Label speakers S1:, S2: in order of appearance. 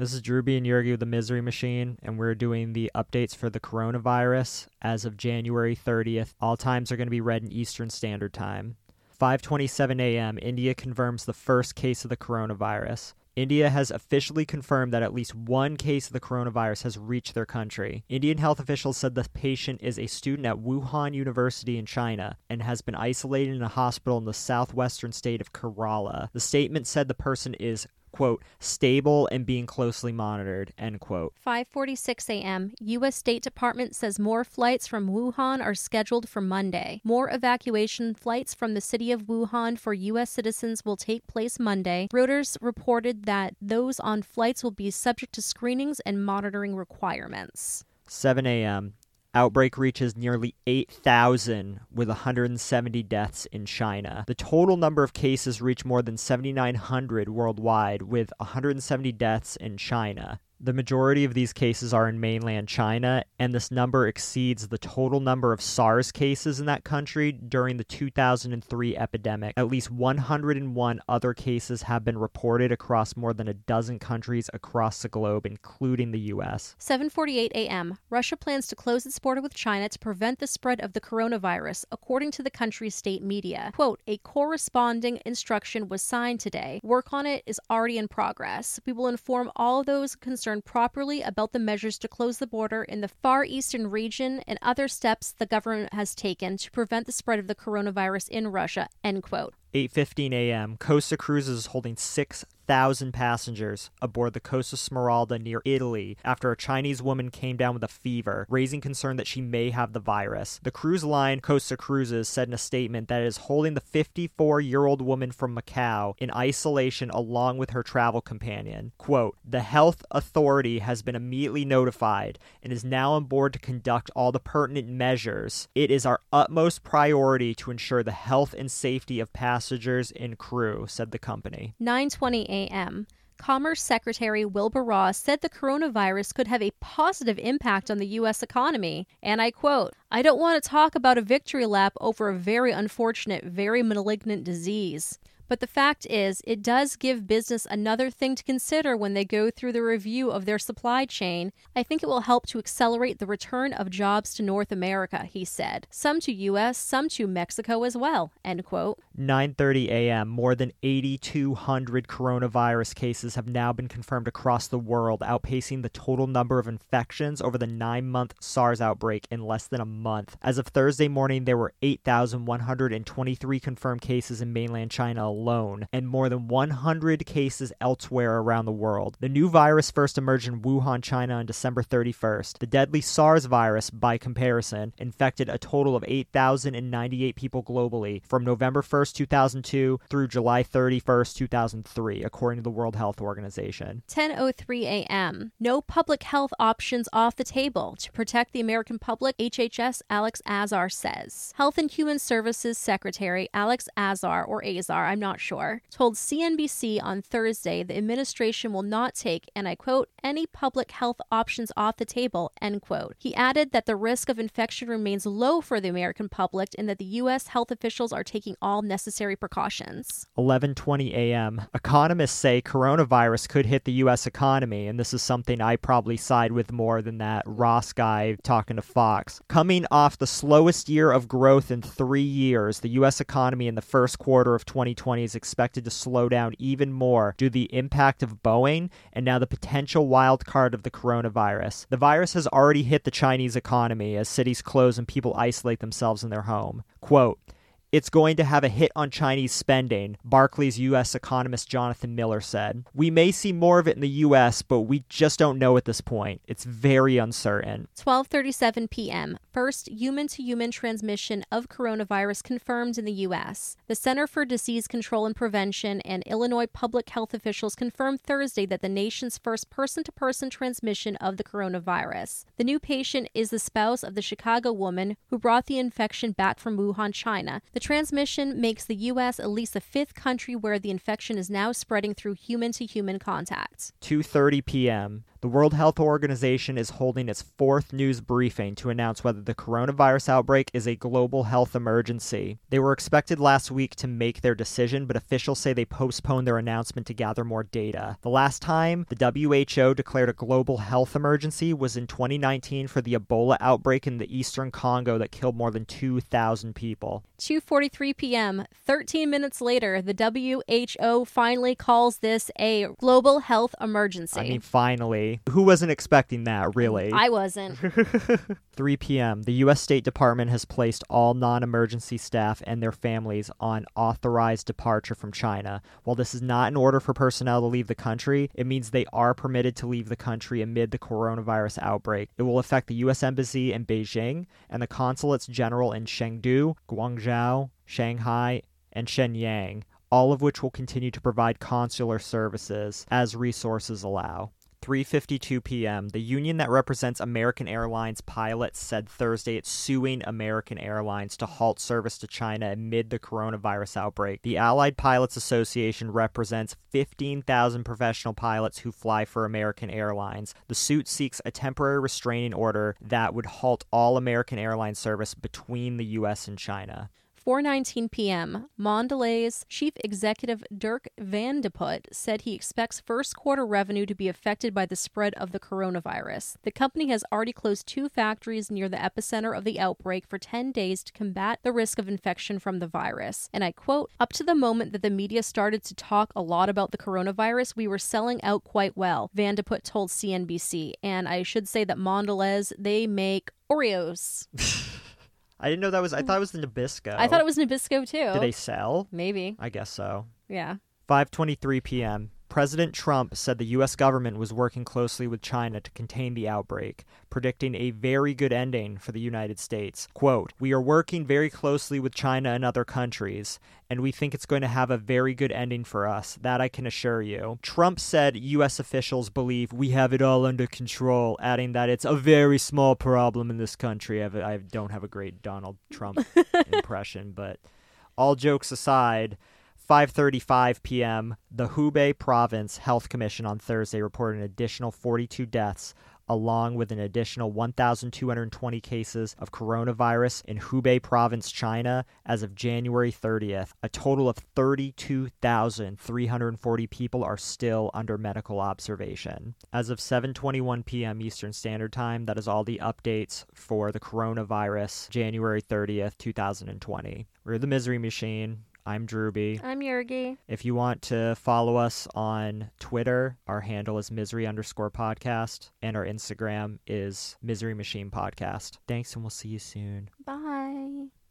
S1: This is Drewby and Yergy with the Misery Machine, and we're doing the updates for the coronavirus as of January 30th. All times are going to be read in Eastern Standard Time. 5:27 a.m. India confirms the first case of the coronavirus. India has officially confirmed that at least one case of the coronavirus has reached their country. Indian health officials said the patient is a student at Wuhan University in China and has been isolated in a hospital in the southwestern state of Kerala. The statement said the person is quote, stable and being closely monitored, end quote.
S2: 5:46 a.m. US State Department says more flights from Wuhan are scheduled for Monday. More evacuation flights from the city of Wuhan for US citizens will take place Monday. Reuters reported that those on flights will be subject to screenings and monitoring requirements.
S1: 7 a.m. Outbreak reaches nearly 8,000 with 170 deaths in China. The total number of cases reached more than 7,900 worldwide with 170 deaths in China. The majority of these cases are in mainland China, and this number exceeds the total number of SARS cases in that country during the 2003 epidemic. At least 101 other cases have been reported across more than a dozen countries across the globe, including the US.
S2: 7:48 a.m. Russia plans to close its border with China to prevent the spread of the coronavirus, according to the country's state media. Quote, "A corresponding instruction was signed today. Work on it is already in progress. We will inform all those concerned concerned properly about the measures to close the border in the Far Eastern region and other steps the government has taken to prevent the spread of the coronavirus in Russia. End quote.
S1: 8:15 a.m. Costa Cruises is holding 6,000 passengers aboard the Costa Smeralda near Italy after a Chinese woman came down with a fever, raising concern that she may have the virus. The cruise line Costa Cruises said in a statement that it is holding the 54-year-old woman from Macau in isolation along with her travel companion. Quote, "The health authority has been immediately notified and is now on board to conduct all the pertinent measures. It is our utmost priority to ensure the health and safety of passengers and crew, said the company.
S2: 9:20 a.m. Commerce Secretary Wilbur Ross said the coronavirus could have a positive impact on the U.S. economy. And I quote, I don't want to talk about a victory lap over a very unfortunate, very malignant disease. But the fact is, it does give business another thing to consider when they go through the review of their supply chain. I think it will help to accelerate the return of jobs to North America, he said. Some to US, some to Mexico as well. End quote.
S1: 9:30 a.m. More than 8200 coronavirus cases have now been confirmed across the world, outpacing the total number of infections over the 9-month SARS outbreak in less than a month. As of Thursday morning, there were 8123 confirmed cases in mainland China alone, and more than 100 cases elsewhere around the world. The new virus first emerged in Wuhan, China on December 31st. The deadly SARS virus, by comparison, infected a total of 8,098 people globally from November 1st, 2002 through July 31st, 2003, according to the World Health Organization.
S2: 10:03 a.m. No public health options off the table to protect the American public, HHS Alex Azar says. Health and Human Services Secretary Alex Azar or Azar, I'm not not sure, told CNBC on Thursday the administration will not take, and I quote, any public health options off the table, end quote. He added that the risk of infection remains low for the American public and that the U.S. health officials are taking all necessary precautions.
S1: 11:20 a.m. Economists say coronavirus could hit the U.S. economy, and this is something I probably side with more than that Ross guy talking to Fox. Coming off the slowest year of growth in three years, the U.S. economy in the first quarter of 2020 is expected to slow down even more due to the impact of Boeing and now the potential wild card of the coronavirus. The virus has already hit the Chinese economy as cities close and people isolate themselves in their home. Quote, it's going to have a hit on Chinese spending, Barclays U.S. economist Jonathan Millar said. We may see more of it in the U.S., but we just don't know at this point. It's very uncertain.
S2: 12:37 p.m. First human-to-human transmission of coronavirus confirmed in the U.S. The Center for Disease Control and Prevention and Illinois public health officials confirmed Thursday that the nation's first person-to-person transmission of the coronavirus. The new patient is the spouse of the Chicago woman who brought the infection back from Wuhan, China. The the transmission makes the U.S. at least the fifth country where the infection is now spreading through human to human contact.
S1: 2:30 p.m. The World Health Organization is holding its fourth news briefing to announce whether the coronavirus outbreak is a global health emergency. They were expected last week to make their decision, but officials say they postponed their announcement to gather more data. The last time the WHO declared a global health emergency was in 2019 for the Ebola outbreak in the eastern Congo that killed more than 2,000 people.
S2: 2:43 p.m. 13 minutes later, the WHO finally calls this a global health emergency.
S1: I mean, finally. Who wasn't expecting that, really?
S2: I wasn't.
S1: 3 p.m. The U.S. State Department has placed all non emergency staff and their families on authorized departure from China. While this is not an order for personnel to leave the country, it means they are permitted to leave the country amid the coronavirus outbreak. It will affect the U.S. Embassy in Beijing and the consulates general in Chengdu, Guangzhou, Shanghai, and Shenyang, all of which will continue to provide consular services as resources allow. 3:52 p.m. The union that represents American Airlines pilots said Thursday it's suing American Airlines to halt service to China amid the coronavirus outbreak. The Allied Pilots Association represents 15,000 professional pilots who fly for American Airlines. The suit seeks a temporary restraining order that would halt all American Airlines service between the US and China.
S2: 4:19 p.m. Mondelez chief executive Dirk Van de Put said he expects first quarter revenue to be affected by the spread of the coronavirus. The company has already closed two factories near the epicenter of the outbreak for 10 days to combat the risk of infection from the virus. And I quote, "Up to the moment that the media started to talk a lot about the coronavirus, we were selling out quite well." Van de Put told CNBC, and I should say that Mondelez they make Oreos.
S1: I didn't know that was. I hmm. thought it was the Nabisco.
S2: I thought it was Nabisco too.
S1: Do they sell?
S2: Maybe.
S1: I guess so.
S2: Yeah.
S1: 5:23 p.m. President Trump said the U.S. government was working closely with China to contain the outbreak, predicting a very good ending for the United States. Quote, We are working very closely with China and other countries, and we think it's going to have a very good ending for us. That I can assure you. Trump said U.S. officials believe we have it all under control, adding that it's a very small problem in this country. I, don't have a great Donald Trump impression, but all jokes aside, 5:35 p.m., the Hubei Province Health Commission on Thursday reported an additional 42 deaths along with an additional 1,220 cases of coronavirus in Hubei Province, China, as of January 30th. A total of 32,340 people are still under medical observation. As of 7:21 p.m. Eastern Standard Time, that is all the updates for the coronavirus, January 30th, 2020. We're the Misery Machine. I'm Drewby.
S2: I'm Yergy.
S1: If you want to follow us on Twitter, our handle is misery underscore podcast, and our Instagram is misery machine podcast. Thanks, and we'll see you soon.
S2: Bye.